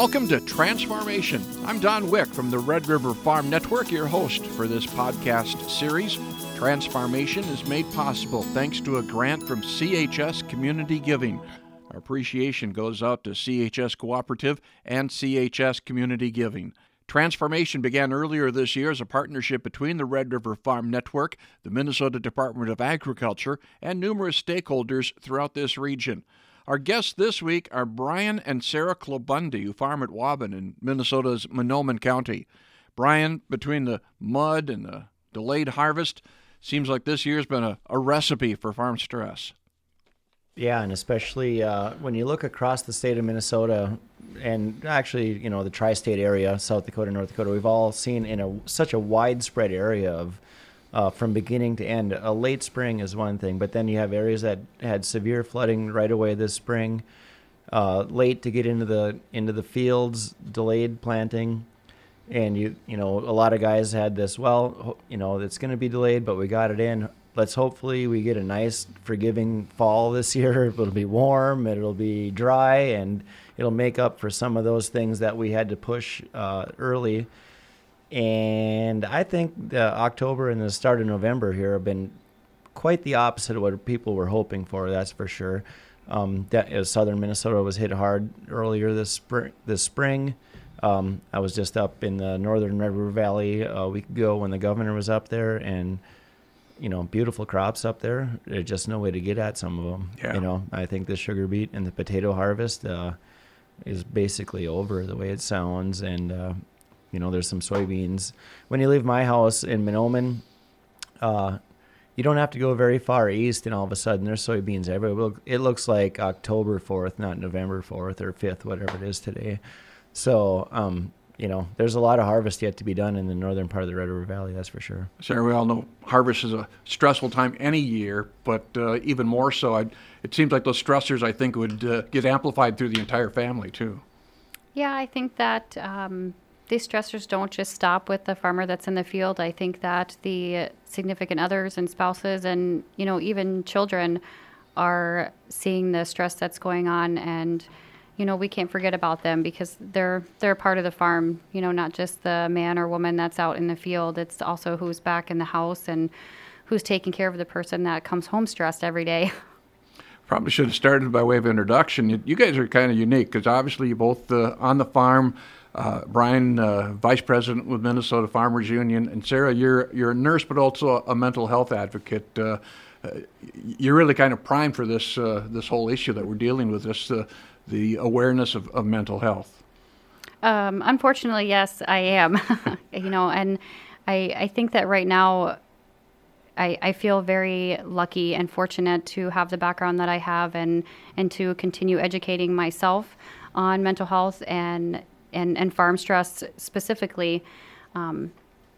Welcome to Transfarmation. I'm Don Wick from the Red River Farm Network, your host for this podcast series. Transfarmation is made possible thanks to a grant from CHS Community Giving. Our appreciation goes out to CHS Cooperative and CHS Community Giving. Transfarmation began earlier this year as a partnership between the Red River Farm Network, the Minnesota Department of Agriculture, and numerous stakeholders throughout this region. Our guests this week are Bryan and Sarah Klabunde, who farm at Waubun in Minnesota's Mahnomen County. Bryan, between the mud and the delayed harvest, seems like this year's been a, a recipe for farm stress. Yeah, and especially uh, when you look across the state of Minnesota, and actually, you know, the tri-state area, South Dakota, North Dakota, we've all seen in a such a widespread area of uh, from beginning to end. A late spring is one thing, but then you have areas that had severe flooding right away this spring. Uh, late to get into the into the fields, delayed planting, and you you know a lot of guys had this. Well, you know it's going to be delayed, but we got it in. Let's hopefully we get a nice forgiving fall this year. It'll be warm, it'll be dry, and it'll make up for some of those things that we had to push uh, early and I think the October and the start of November here have been quite the opposite of what people were hoping for. That's for sure. Um, that uh, southern Minnesota was hit hard earlier this spring. This spring, um, I was just up in the northern Red River Valley a week ago when the governor was up there, and you know, beautiful crops up there. There's just no way to get at some of them. Yeah. You know, I think the sugar beet and the potato harvest uh, is basically over the way it sounds, and uh, you know, there's some soybeans. When you leave my house in Mahnomen, uh, you don't have to go very far east, and all of a sudden there's soybeans everywhere. It looks like October 4th, not November 4th or 5th, whatever it is today. So, um, you know, there's a lot of harvest yet to be done in the northern part of the Red River Valley, that's for sure. Sarah, we all know harvest is a stressful time any year, but uh, even more so, I'd, it seems like those stressors, I think, would uh, get amplified through the entire family, too. Yeah, I think that um, these stressors don't just stop with the farmer that's in the field. I think that the significant others and spouses and, you know, even children are seeing the stress that's going on and you know we can't forget about them because they're they're part of the farm you know not just the man or woman that's out in the field it's also who's back in the house and who's taking care of the person that comes home stressed every day Probably should have started by way of introduction. You, you guys are kind of unique because obviously you're both uh, on the farm. Uh, Bryan, uh, vice president with Minnesota Farmers Union, and Sarah, you're you're a nurse but also a mental health advocate. Uh, you're really kind of primed for this uh, this whole issue that we're dealing with, this the awareness of, of mental health. Um, unfortunately, yes, I am. you know, and I I think that right now. I, I feel very lucky and fortunate to have the background that I have and, and to continue educating myself on mental health and and, and farm stress specifically. Um,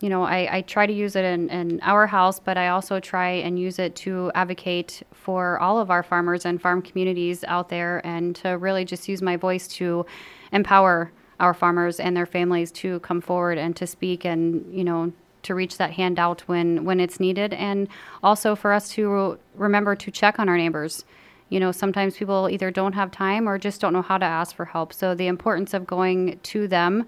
you know, I, I try to use it in, in our house, but I also try and use it to advocate for all of our farmers and farm communities out there and to really just use my voice to empower our farmers and their families to come forward and to speak and, you know, to reach that hand out when, when it's needed. And also for us to remember to check on our neighbors you know, sometimes people either don't have time or just don't know how to ask for help. So the importance of going to them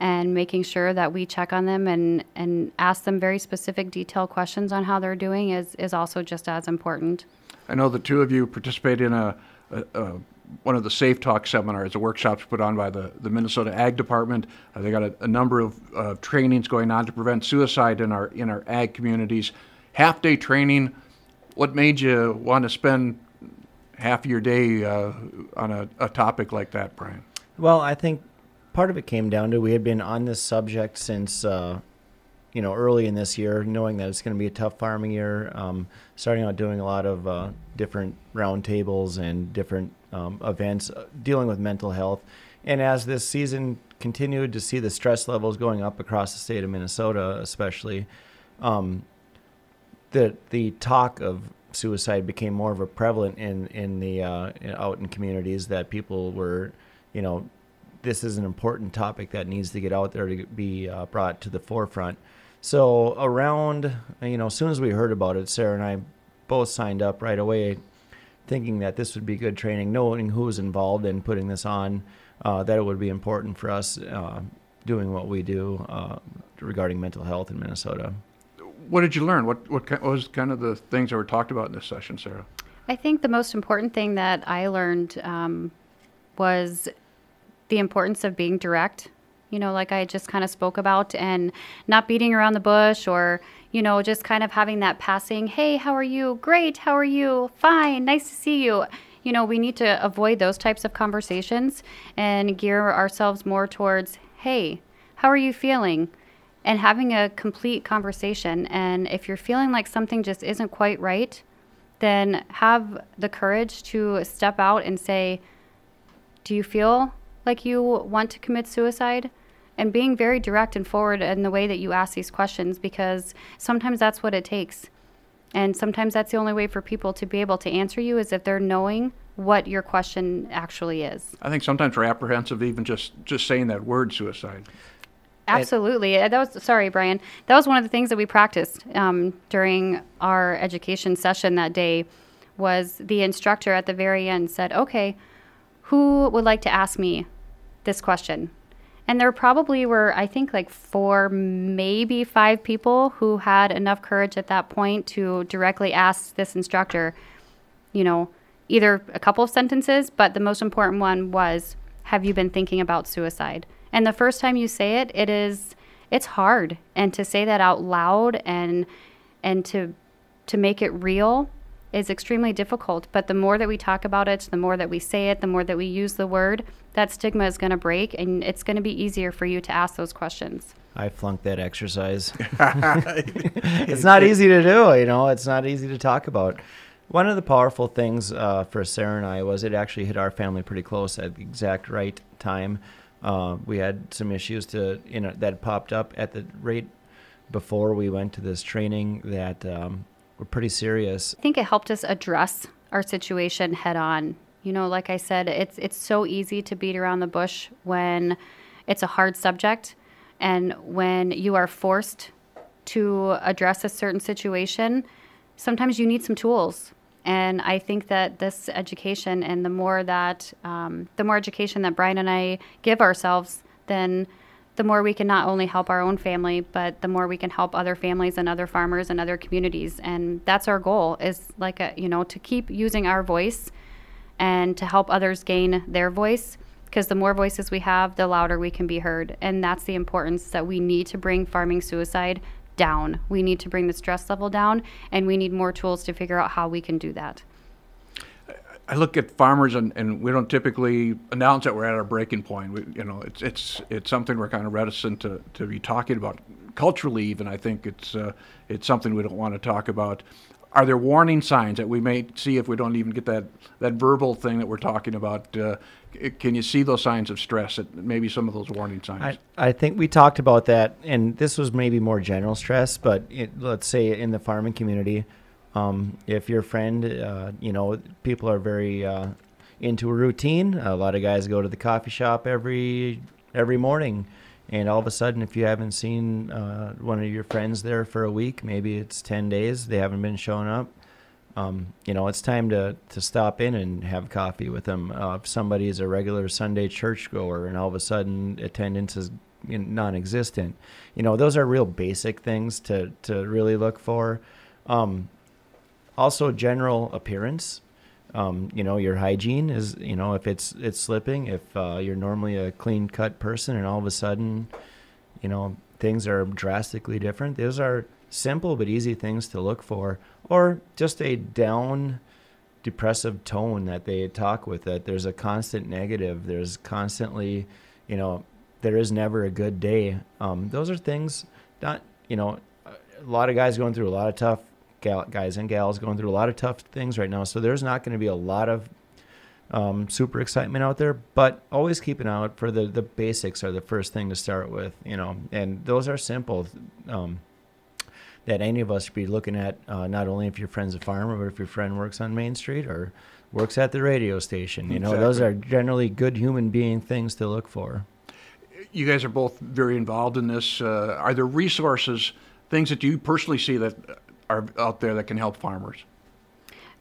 and making sure that we check on them and, and ask them very specific detailed questions on how they're doing is, is also just as important. I know the two of you participate in a, a, a one of the Safe Talk seminars, the workshops put on by the, the Minnesota Ag Department. Uh, they got a, a number of uh, trainings going on to prevent suicide in our in our ag communities. Half day training. What made you want to spend half your day uh, on a, a topic like that, Bryan? Well, I think part of it came down to we had been on this subject since uh, you know early in this year, knowing that it's going to be a tough farming year. Um, starting out doing a lot of uh, different roundtables and different um, events uh, dealing with mental health. And as this season continued to see the stress levels going up across the state of Minnesota, especially, um, the the talk of suicide became more of a prevalent in in the uh, out in communities that people were, you know, this is an important topic that needs to get out there to be uh, brought to the forefront. So around, you know, as soon as we heard about it, Sarah and I both signed up right away, thinking that this would be good training, knowing who was involved in putting this on. uh, that it would be important for us uh, doing what we do uh, regarding mental health in Minnesota. What did you learn? What, what, what was kind of the things that were talked about in this session, Sarah? I think the most important thing that I learned um, was the importance of being direct. You know, like I just kind of spoke about, and not beating around the bush or, you know, just kind of having that passing, hey, how are you? Great. How are you? Fine. Nice to see you. You know, we need to avoid those types of conversations and gear ourselves more towards, hey, how are you feeling? And having a complete conversation. And if you're feeling like something just isn't quite right, then have the courage to step out and say, Do you feel like you want to commit suicide? And being very direct and forward in the way that you ask these questions because sometimes that's what it takes. And sometimes that's the only way for people to be able to answer you is if they're knowing what your question actually is. I think sometimes we're apprehensive even just just saying that word suicide. Absolutely. Uh, that was sorry, Bryan. That was one of the things that we practiced um, during our education session that day. Was the instructor at the very end said, "Okay, who would like to ask me this question?" And there probably were, I think, like four, maybe five people who had enough courage at that point to directly ask this instructor, you know, either a couple of sentences, but the most important one was, "Have you been thinking about suicide?" And the first time you say it, it is it's hard. And to say that out loud and and to to make it real is extremely difficult. But the more that we talk about it, the more that we say it, the more that we use the word, that stigma is going to break and it's going to be easier for you to ask those questions. I flunked that exercise. it's not easy to do, you know, it's not easy to talk about. One of the powerful things uh, for Sarah and I was it actually hit our family pretty close at the exact right time. Uh, we had some issues to you know that popped up at the rate before we went to this training that um, were pretty serious. I think it helped us address our situation head on. You know, like I said, it's it's so easy to beat around the bush when it's a hard subject and when you are forced to address a certain situation, sometimes you need some tools. And I think that this education and the more that um, the more education that Bryan and I give ourselves, then the more we can not only help our own family, but the more we can help other families and other farmers and other communities. And that's our goal is like a, you know, to keep using our voice and to help others gain their voice. Because the more voices we have, the louder we can be heard. And that's the importance that we need to bring farming suicide down. We need to bring the stress level down, and we need more tools to figure out how we can do that. I look at farmers, and, and we don't typically announce that we're at our breaking point. We, you know, it's it's it's something we're kind of reticent to, to be talking about culturally. Even I think it's uh, it's something we don't want to talk about. Are there warning signs that we may see if we don't even get that, that verbal thing that we're talking about? Uh, can you see those signs of stress? That Maybe some of those warning signs. I, I think we talked about that, and this was maybe more general stress. But it, let's say in the farming community, um, if your friend, uh, you know, people are very uh, into a routine. A lot of guys go to the coffee shop every every morning, and all of a sudden, if you haven't seen uh, one of your friends there for a week, maybe it's ten days, they haven't been showing up um, you know, it's time to, to stop in and have coffee with them. Uh, if somebody is a regular Sunday churchgoer and all of a sudden attendance is non-existent, you know, those are real basic things to, to really look for. Um, also, general appearance. Um, you know, your hygiene is, you know, if it's it's slipping, if uh, you're normally a clean cut person and all of a sudden, you know, things are drastically different. Those are simple but easy things to look for, or just a down, depressive tone that they talk with. That there's a constant negative. There's constantly, you know, there is never a good day. Um, those are things not, you know, a lot of guys going through a lot of tough gal- guys and gals going through a lot of tough things right now. So there's not going to be a lot of um, super excitement out there, but always keep an eye out for the the basics are the first thing to start with, you know, and those are simple. Um, that any of us should be looking at uh, not only if your friend's a farmer, but if your friend works on Main Street or works at the radio station. You know, exactly. those are generally good human being things to look for. You guys are both very involved in this. Uh, are there resources, things that you personally see that are out there that can help farmers?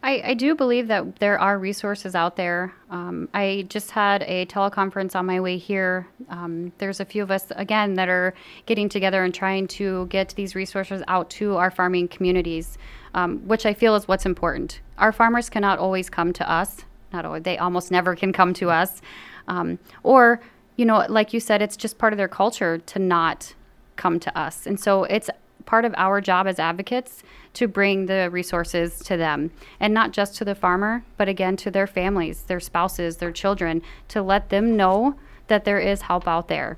I, I do believe that there are resources out there. Um, I just had a teleconference on my way here. Um, there's a few of us, again, that are getting together and trying to get these resources out to our farming communities, um, which I feel is what's important. Our farmers cannot always come to us, not always, they almost never can come to us. Um, or, you know, like you said, it's just part of their culture to not come to us. And so it's part of our job as advocates to bring the resources to them and not just to the farmer, but again to their families, their spouses, their children, to let them know that there is help out there.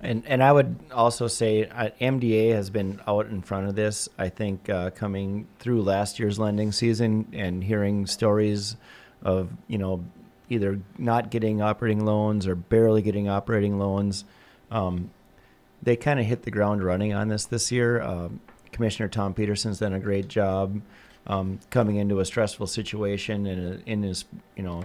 And and I would also say uh, MDA has been out in front of this. I think uh, coming through last year's lending season and hearing stories of you know either not getting operating loans or barely getting operating loans. Um, they kind of hit the ground running on this this year. Um, Commissioner Thom Petersen's done a great job um, coming into a stressful situation and in his, you know,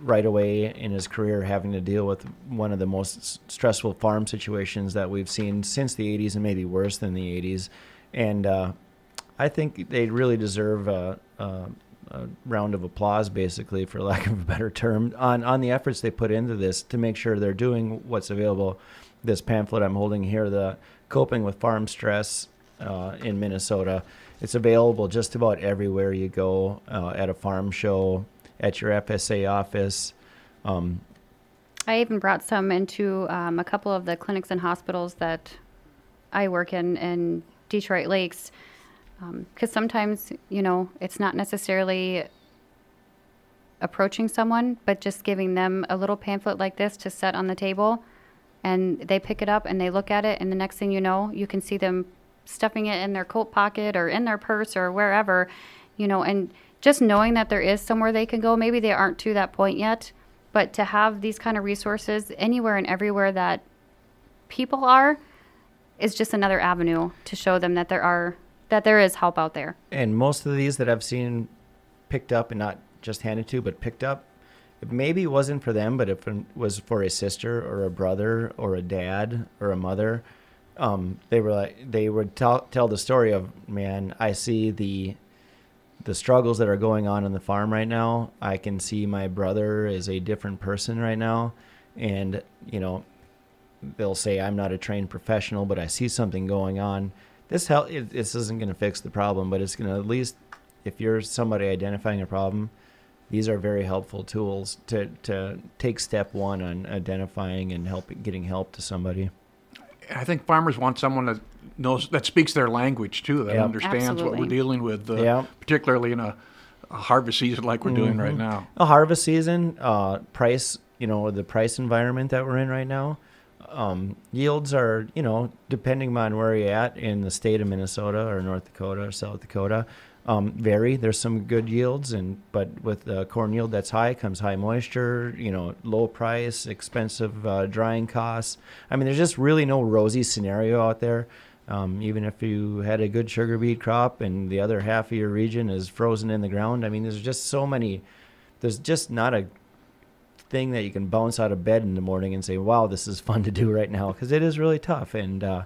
right away in his career having to deal with one of the most stressful farm situations that we've seen since the 80s and maybe worse than the 80s. And uh, I think they really deserve a, a, a, round of applause, basically, for lack of a better term, on, on the efforts they put into this to make sure they're doing what's available this pamphlet I'm holding here, the Coping with Farm Stress uh, in Minnesota. It's available just about everywhere you go uh, at a farm show, at your FSA office. Um, I even brought some into um, a couple of the clinics and hospitals that I work in in Detroit Lakes. Because um, sometimes, you know, it's not necessarily approaching someone, but just giving them a little pamphlet like this to set on the table and they pick it up and they look at it and the next thing you know you can see them stuffing it in their coat pocket or in their purse or wherever you know and just knowing that there is somewhere they can go maybe they aren't to that point yet but to have these kind of resources anywhere and everywhere that people are is just another avenue to show them that there are that there is help out there. And most of these that i've seen picked up and not just handed to but picked up maybe it wasn't for them, but if it was for a sister or a brother or a dad or a mother, um, they were like they would tell tell the story of man. I see the the struggles that are going on in the farm right now. I can see my brother is a different person right now, and you know they'll say I'm not a trained professional, but I see something going on. This help. This isn't going to fix the problem, but it's going to at least if you're somebody identifying a problem these are very helpful tools to, to take step one on identifying and help getting help to somebody. I think farmers want someone that knows that speaks their language too, that yep. understands Absolutely. what we're dealing with, uh, yep. particularly in a, a, harvest season like we're mm-hmm. doing right mm-hmm. now. A harvest season, uh, price, you know, the price environment that we're in right now. Um, yields are, you know, depending on where you're at in the state of Minnesota or North Dakota or South Dakota, um, vary. There's some good yields, and but with the corn yield that's high comes high moisture. You know, low price, expensive uh, drying costs. I mean, there's just really no rosy scenario out there. Um, even if you had a good sugar beet crop and the other half of your region is frozen in the ground, I mean, there's just so many. There's just not a thing that you can bounce out of bed in the morning and say, "Wow, this is fun to do right now," because it is really tough, and uh,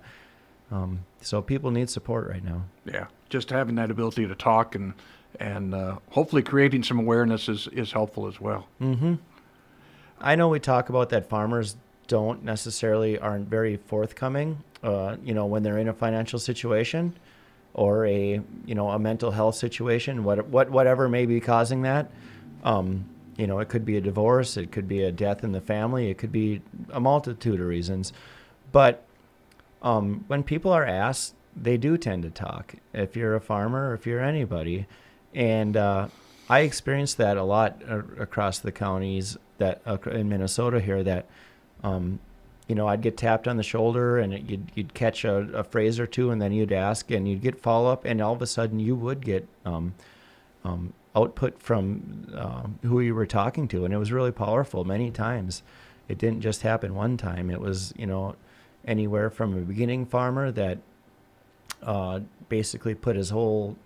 um, so people need support right now. Yeah, just having that ability to talk and and uh, hopefully creating some awareness is, is helpful as well. Mm-hmm. I know we talk about that farmers don't necessarily aren't very forthcoming. Uh, you know, when they're in a financial situation or a you know a mental health situation, what what whatever may be causing that. Um, you know, it could be a divorce, it could be a death in the family, it could be a multitude of reasons. But um, when people are asked they do tend to talk. If you're a farmer, or if you're anybody, and uh, I experienced that a lot uh, across the counties that uh, in Minnesota here. That um, you know, I'd get tapped on the shoulder, and it, you'd you'd catch a, a, phrase or two, and then you'd ask, and you'd get follow up, and all of a sudden you would get um, um, output from uh, who you were talking to, and it was really powerful. Many times, it didn't just happen one time. It was you know anywhere from a beginning farmer that uh, basically put his whole,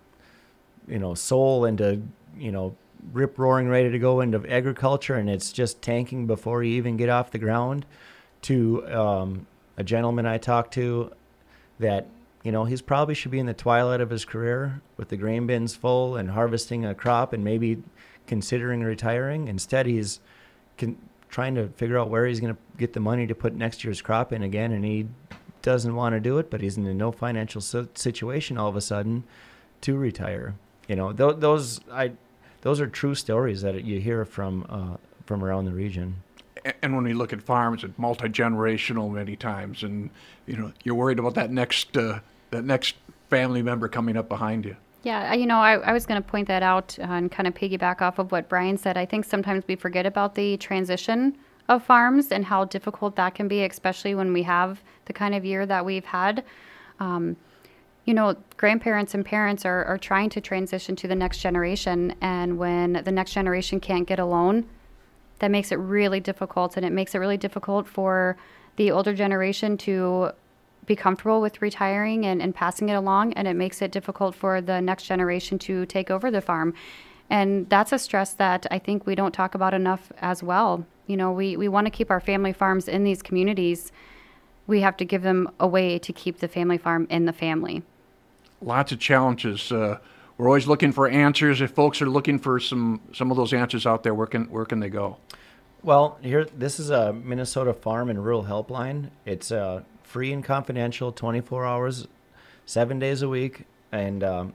you know, soul into, you know, rip roaring ready to go into agriculture, and it's just tanking before you even get off the ground. To um, a gentleman I talked to that you know, he's probably should be in the twilight of his career with the grain bins full and harvesting a crop and maybe considering retiring. Instead, he's trying to figure out where he's going to get the money to put next year's crop in again, and he doesn't want to do it, but he's in no financial situation all of a sudden to retire. You know, th- those I those are true stories that you hear from uh, from around the region. And when we look at farms, it's multi generational many times, and you know you're worried about that next uh, that next family member coming up behind you. Yeah, you know, I, I was going to point that out and kind of piggyback off of what Bryan said. I think sometimes we forget about the transition of farms and how difficult that can be, especially when we have the kind of year that we've had. Um, you know, grandparents and parents are, are trying to transition to the next generation. And when the next generation can't get a loan, that makes it really difficult. And it makes it really difficult for the older generation to be comfortable with retiring and, and passing it along. And it makes it difficult for the next generation to take over the farm. And that's a stress that I think we don't talk about enough as well. You know, we, we want to keep our family farms in these communities. We have to give them a way to keep the family farm in the family lots of challenges. Uh, we're always looking for answers. If folks are looking for some some of those answers out there, where can where can they go? Well, here this is a Minnesota Farm and Rural Helpline. It's uh, free and confidential, 24 hours, seven days a week, and um,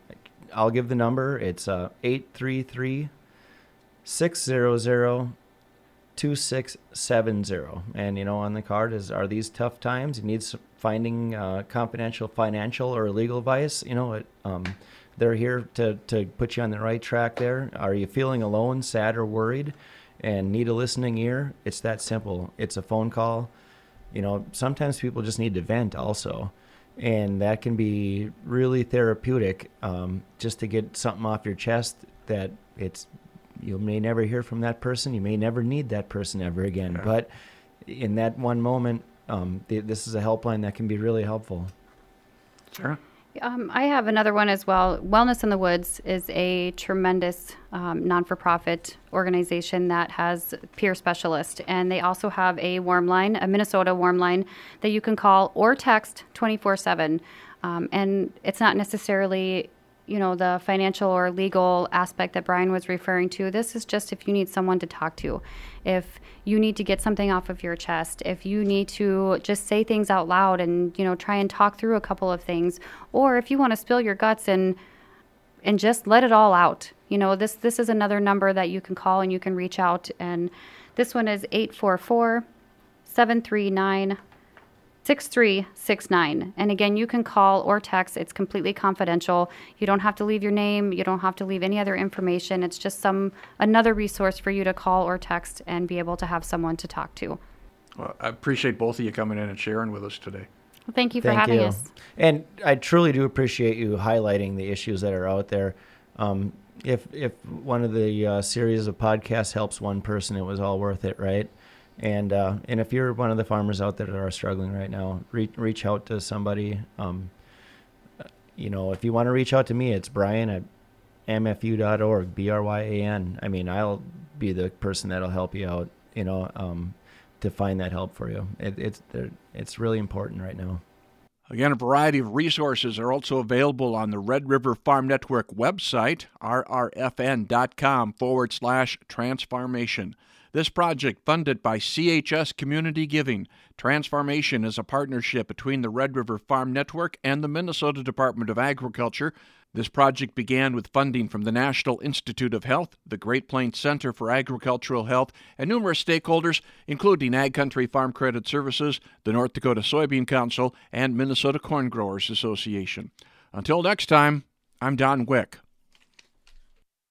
I'll give the number. It's uh, 833 600 2670 and you know on the card is are these tough times? You need finding uh, confidential financial or legal advice you know it, um, they're here to, to put you on the right track there. Are you feeling alone sad or worried and need a listening ear? It's that simple. It's a phone call. You know sometimes people just need to vent also. And that can be really therapeutic um, just to get something off your chest that it's you may never hear from that person. You may never need that person ever again. But in that one moment, um, th- this is a helpline that can be really helpful. Sure. Um, I have another one as well. Wellness in the Woods is a tremendous um, non for profit organization that has peer specialists. And they also have a warm line, a Minnesota warm line that you can call or text 24 7. Um, and it's not necessarily you know the financial or legal aspect that Bryan was referring to. This is just if you need someone to talk to, if you need to get something off of your chest, if you need to just say things out loud and you know try and talk through a couple of things, or if you want to spill your guts and and just let it all out. You know, this this is another number that you can call and you can reach out and this one is 844 739 6369. And again, you can call or text. It's completely confidential. You don't have to leave your name, you don't have to leave any other information. It's just some another resource for you to call or text and be able to have someone to talk to. Well, I appreciate both of you coming in and sharing with us today. Well, thank you for thank having you. us. And I truly do appreciate you highlighting the issues that are out there. Um, if if one of the uh, series of podcasts helps one person, it was all worth it, right? And uh, and if you're one of the farmers out there that are struggling right now, reach reach out to somebody. Um, you know, if you want to reach out to me, it's Bryan at mfu.org, B R Y A N. I mean, I'll be the person that'll help you out. You know, um, to find that help for you. It, it's it's really important right now. Again, a variety of resources are also available on the Red River Farm Network website, rrfn.com forward slash transfarmation. This project, funded by CHS Community Giving, Transfarmation is a partnership between the Red River Farm Network and the Minnesota Department of Agriculture. This project began with funding from the National Institute of Health, the Great Plains Center for Agricultural Health, and numerous stakeholders, including Ag Country Farm Credit Services, the North Dakota Soybean Council, and Minnesota Corn Growers Association. Until next time, I'm Don Wick.